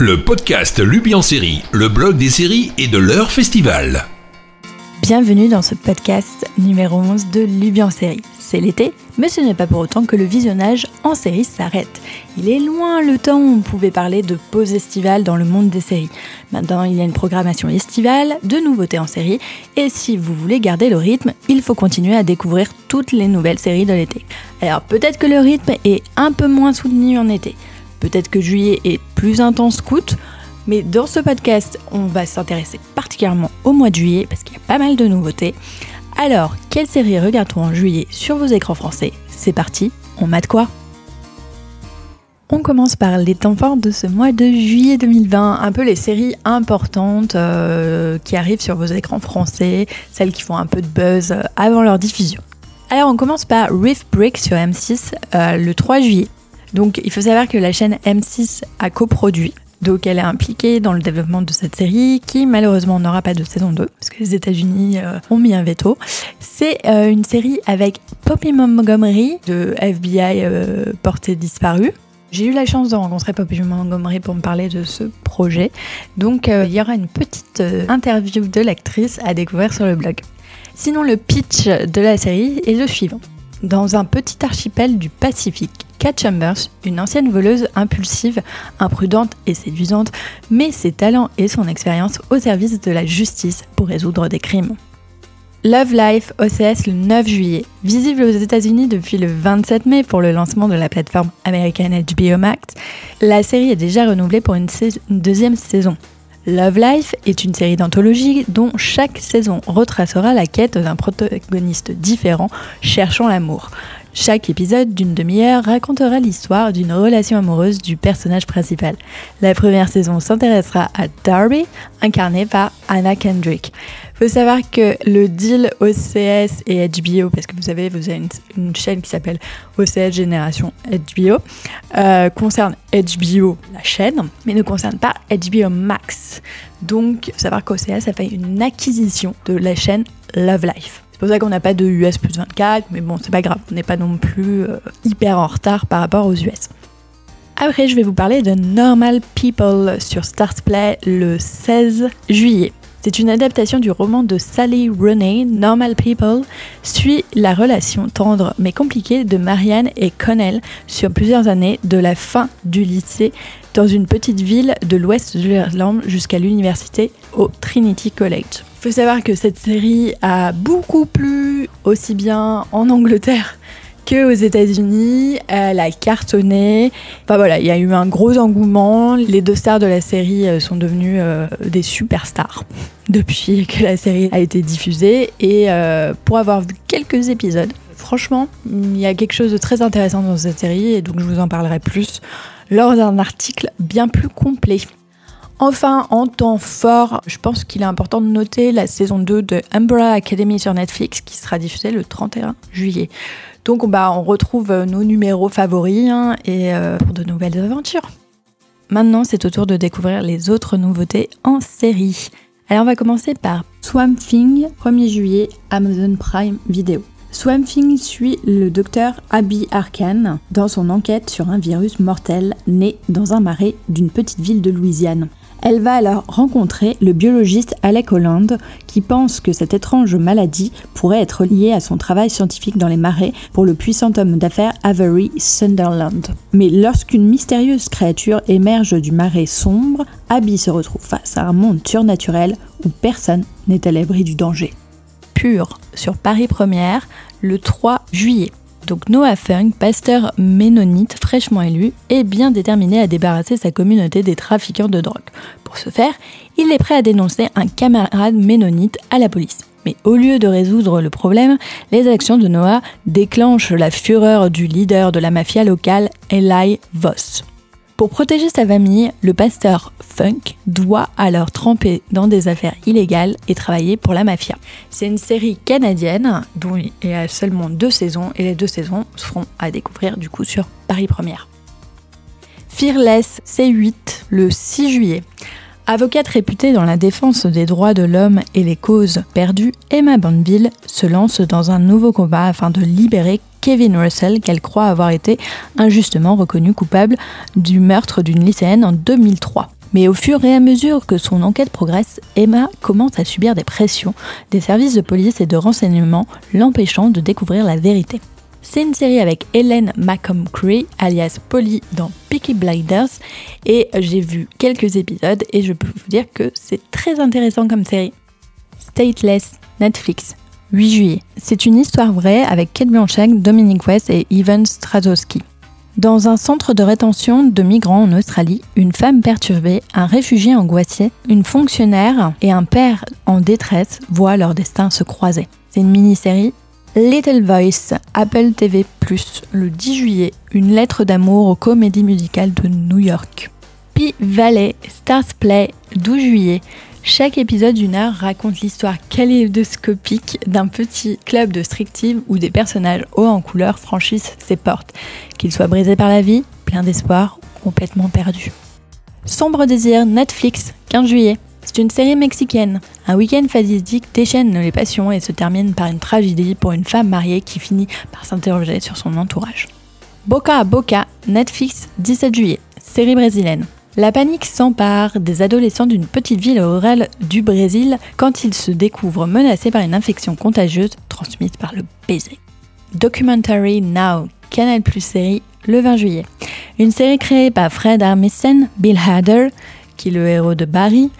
le podcast Lubi en série, le blog des séries et de leur festival. Bienvenue dans ce podcast numéro 11 de Lubi en série. C'est l'été, mais ce n'est pas pour autant que le visionnage en série s'arrête. Il est loin le temps où on pouvait parler de pause estivale dans le monde des séries. Maintenant, il y a une programmation estivale, de nouveautés en série, et si vous voulez garder le rythme, il faut continuer à découvrir toutes les nouvelles séries de l'été. Alors peut-être que le rythme est un peu moins soutenu en été. Peut-être que juillet est plus intense qu'août, mais dans ce podcast, on va s'intéresser particulièrement au mois de juillet parce qu'il y a pas mal de nouveautés. Alors, quelle série regarde-t-on en juillet sur vos écrans français? C'est parti, on mate quoi? On commence par les temps forts de ce mois de juillet 2020, un peu les séries importantes euh, qui arrivent sur vos écrans français, celles qui font un peu de buzz avant leur diffusion. Alors on commence par Rift Break sur M6 euh, le 3 juillet. Donc il faut savoir que la chaîne M6 a coproduit. Donc elle est impliquée dans le développement de cette série qui malheureusement n'aura pas de saison 2 parce que les États-Unis euh, ont mis un veto. C'est euh, une série avec Poppy Montgomery de FBI euh, portée disparue. J'ai eu la chance de rencontrer Poppy Montgomery pour me parler de ce projet. Donc il y aura une petite interview de l'actrice à découvrir sur le blog. Sinon le pitch de la série est le suivant. Dans un petit archipel du Pacifique, Kat Chambers, une ancienne voleuse impulsive, imprudente et séduisante, met ses talents et son expérience au service de la justice pour résoudre des crimes. Love Life OCS le 9 juillet, visible aux États-Unis depuis le 27 mai pour le lancement de la plateforme américaine HBO Max, la série est déjà renouvelée pour une, une deuxième saison. Love Life est une série d'anthologie dont chaque saison retracera la quête d'un protagoniste différent cherchant l'amour. Chaque épisode d'une demi-heure racontera l'histoire d'une relation amoureuse du personnage principal. La première saison s'intéressera à Darby, incarné par Anna Kendrick. Faut savoir que le deal OCS et HBO, parce que vous savez, vous avez une, chaîne qui s'appelle OCS Génération HBO, euh, concerne HBO, la chaîne, mais ne concerne pas HBO Max. Donc, faut savoir qu'OCS a fait une acquisition de la chaîne Love Life. C'est pour ça qu'on n'a pas de US plus 24, mais bon, c'est pas grave, on n'est pas non plus euh, hyper en retard par rapport aux US. Après, je vais vous parler de Normal People sur Play le 16 juillet. C'est une adaptation du roman de Sally Rooney, Normal People, suit la relation tendre mais compliquée de Marianne et Connell sur plusieurs années de la fin du lycée dans une petite ville de l'ouest de l'Irlande jusqu'à l'université au Trinity College. Il faut savoir que cette série a beaucoup plu aussi bien en Angleterre qu'aux États-Unis. Elle a cartonné. Enfin voilà, il y a eu un gros engouement. Les deux stars de la série euh, sont devenues euh, des superstars depuis que la série a été diffusée. Et euh, pour avoir vu quelques épisodes, franchement, il y a quelque chose de très intéressant dans cette série et donc je vous en parlerai plus lors d'un article bien plus complet. Enfin, en temps fort, je pense qu'il est important de noter la saison 2 de Umbrella Academy sur Netflix qui sera diffusée le 31 juillet. Donc bah, on retrouve nos numéros favoris hein, et euh, pour de nouvelles aventures. Maintenant, c'est au tour de découvrir les autres nouveautés en série. Alors on va commencer par Swamp Thing, 1er juillet, Amazon Prime Video. Swamp Thing suit le docteur Abby Arkan dans son enquête sur un virus mortel né dans un marais d'une petite ville de Louisiane. Elle va alors rencontrer le biologiste Alec Holland qui pense que cette étrange maladie pourrait être liée à son travail scientifique dans les marais pour le puissant homme d'affaires Avery Sunderland. Mais lorsqu'une mystérieuse créature émerge du marais sombre, Abby se retrouve face à un monde surnaturel où personne n'est à l'abri du danger. Pur sur Paris Première le 3 juillet. Donc Noah Funk, pasteur ménonite fraîchement élu, est bien déterminé à débarrasser sa communauté des trafiquants de drogue. Pour ce faire, il est prêt à dénoncer un camarade ménonite à la police. Mais au lieu de résoudre le problème, les actions de Noah déclenchent la fureur du leader de la mafia locale, Eli Voss. Pour protéger sa famille, le pasteur Funk doit alors tremper dans des affaires illégales et travailler pour la mafia. C'est une série canadienne dont il y a seulement deux saisons et les deux saisons seront à découvrir du coup sur Paris Première. Fearless C8 le 6 juillet. Avocate réputée dans la défense des droits de l'homme et les causes perdues, Emma Bonneville se lance dans un nouveau combat afin de libérer Kevin Russell, qu'elle croit avoir été injustement reconnu coupable du meurtre d'une lycéenne en 2003. Mais au fur et à mesure que son enquête progresse, Emma commence à subir des pressions des services de police et de renseignement l'empêchant de découvrir la vérité. C'est une série avec Helen McComcree, alias Polly dans Peaky Blinders, et j'ai vu quelques épisodes et je peux vous dire que c'est très intéressant comme série. Stateless, Netflix, 8 juillet. C'est une histoire vraie avec Kate Blanchett, Dominic West et Ivan Strazowski. Dans un centre de rétention de migrants en Australie, une femme perturbée, un réfugié angoissé, une fonctionnaire et un père en détresse voient leur destin se croiser. C'est une mini-série. Little Voice, Apple TV+, le 10 juillet, une lettre d'amour aux comédies musicales de New York. Pi Valley, Stars Play, 12 juillet, chaque épisode d'une heure raconte l'histoire kaléidoscopique d'un petit club de strictive où des personnages hauts en couleur franchissent ses portes, qu'ils soient brisés par la vie, pleins d'espoir ou complètement perdus. Sombre désir, Netflix, 15 juillet. C'est une série mexicaine. Un week-end fatidique déchaîne les passions et se termine par une tragédie pour une femme mariée qui finit par s'interroger sur son entourage. Boca a Boca, Netflix, 17 juillet. Série brésilienne. La panique s'empare des adolescents d'une petite ville rurale du Brésil quand ils se découvrent menacés par une infection contagieuse transmise par le baiser. Documentary Now, Canal Plus série, le 20 juillet. Une série créée par Fred Armisen, Bill Hader, qui est le héros de Barry,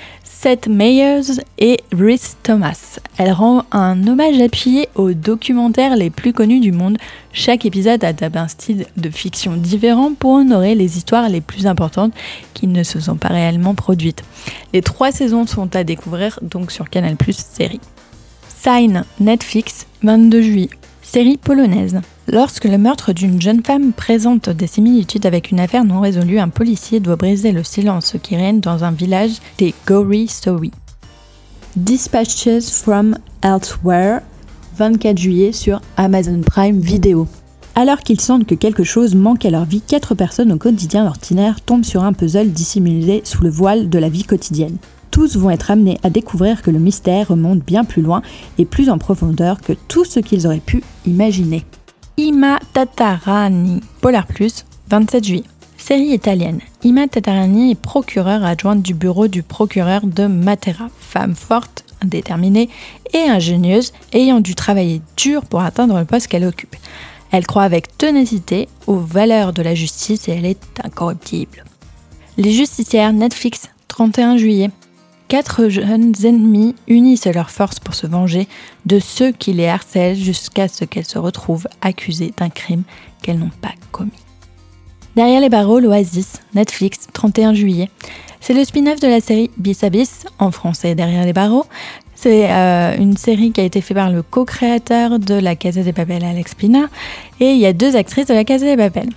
Seth Meyers et Rhys Thomas. Elle rend un hommage appuyé aux documentaires les plus connus du monde. Chaque épisode adapte un style de fiction différent pour honorer les histoires les plus importantes qui ne se sont pas réellement produites. Les trois saisons sont à découvrir donc sur Canal Plus série. Sign Netflix 22 juillet. Série polonaise. Lorsque le meurtre d'une jeune femme présente des similitudes avec une affaire non résolue, un policier doit briser le silence qui règne dans un village des Gory Sowi. Dispatches from Elsewhere, 24 juillet sur Amazon Prime Video. Alors qu'ils sentent que quelque chose manque à leur vie, quatre personnes au quotidien ordinaire tombent sur un puzzle dissimulé sous le voile de la vie quotidienne. Tous vont être amenés à découvrir que le mystère remonte bien plus loin et plus en profondeur que tout ce qu'ils auraient pu imaginer. Ima Tatarani, Polar Plus, 27 juillet. Série italienne. Ima Tatarani est procureure adjointe du bureau du procureur de Matera, femme forte, déterminée et ingénieuse, ayant dû travailler dur pour atteindre le poste qu'elle occupe. Elle croit avec ténacité aux valeurs de la justice et elle est incorruptible. Les justicières Netflix, 31 juillet. Quatre jeunes ennemis unissent leurs forces pour se venger de ceux qui les harcèlent jusqu'à ce qu'elles se retrouvent accusées d'un crime qu'elles n'ont pas commis. Derrière les barreaux, l'Oasis, Netflix, 31 juillet. C'est le spin-off de la série Bis Abyss, en français Derrière les barreaux. C'est euh, une série qui a été faite par le co-créateur de La Casa des Papel, Alex Pina, et il y a deux actrices de La Casa des Papel.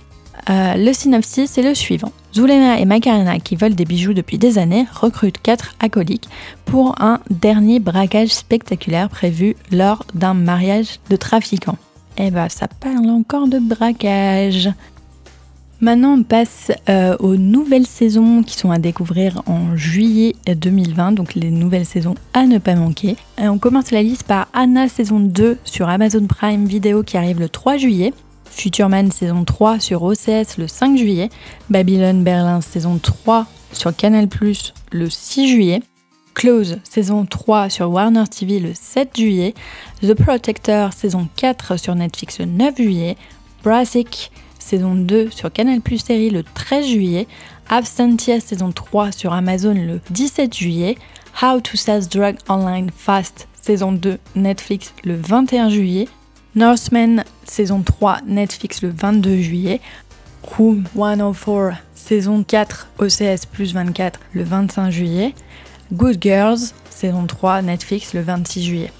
Euh, le synopsis est le suivant. Zulema et Macarena, qui volent des bijoux depuis des années, recrutent quatre acolytes pour un dernier braquage spectaculaire prévu lors d'un mariage de trafiquants. Eh ben, ça parle encore de braquage. Maintenant, on passe euh, aux nouvelles saisons qui sont à découvrir en juillet 2020, donc les nouvelles saisons à ne pas manquer. Et on commence la liste par Anna saison 2 sur Amazon Prime Video qui arrive le 3 juillet. Futurman saison 3 sur OCS le 5 juillet, Babylon Berlin saison 3 sur Canal Plus le 6 juillet, Close saison 3 sur Warner TV le 7 juillet, The Protector saison 4 sur Netflix le 9 juillet, Brassic saison 2 sur Canal Plus série le 13 juillet, Absentia saison 3 sur Amazon le 17 juillet, How to Sell Drug Online Fast saison 2 Netflix le 21 juillet, Northman saison 3 Netflix le 22 juillet. Room 104 saison 4 OCS plus 24 le 25 juillet. Good Girls saison 3 Netflix le 26 juillet.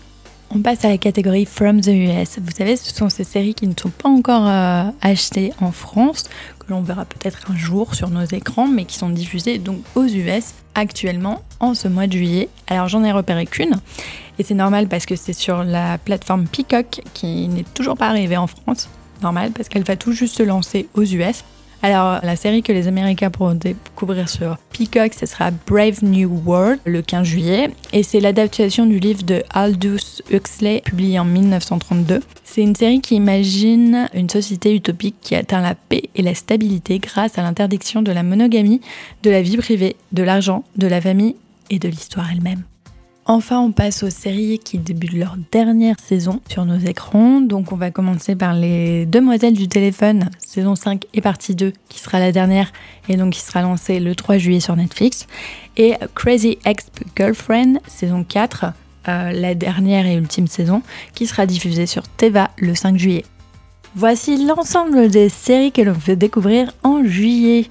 On passe à la catégorie From the US. Vous savez, ce sont ces séries qui ne sont pas encore euh, achetées en France, que l'on verra peut-être un jour sur nos écrans, mais qui sont diffusées donc aux US actuellement en ce mois de juillet. Alors j'en ai repéré qu'une, et c'est normal parce que c'est sur la plateforme Peacock qui n'est toujours pas arrivée en France. Normal parce qu'elle va tout juste se lancer aux US. Alors, la série que les Américains pourront découvrir sur Peacock, ce sera Brave New World le 15 juillet. Et c'est l'adaptation du livre de Aldous Huxley, publié en 1932. C'est une série qui imagine une société utopique qui atteint la paix et la stabilité grâce à l'interdiction de la monogamie, de la vie privée, de l'argent, de la famille et de l'histoire elle-même. Enfin, on passe aux séries qui débutent leur dernière saison sur nos écrans. Donc, on va commencer par les Demoiselles du téléphone, saison 5 et partie 2, qui sera la dernière et donc qui sera lancée le 3 juillet sur Netflix. Et Crazy Ex-Girlfriend, saison 4, euh, la dernière et ultime saison, qui sera diffusée sur Teva le 5 juillet. Voici l'ensemble des séries que l'on peut découvrir en juillet.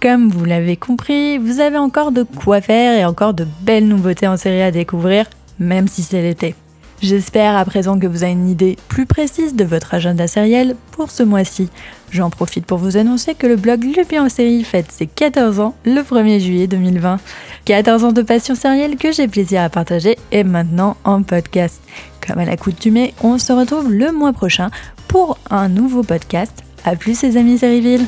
Comme vous l'avez compris, vous avez encore de quoi faire et encore de belles nouveautés en série à découvrir, même si c'est l'été. J'espère à présent que vous avez une idée plus précise de votre agenda sériel pour ce mois-ci. J'en profite pour vous annoncer que le blog Le Bien en série fête ses 14 ans le 1er juillet 2020. 14 ans de passion sérielle que j'ai plaisir à partager et maintenant en podcast. Comme à l'accoutumée, on se retrouve le mois prochain pour un nouveau podcast. A plus les amis Sérieville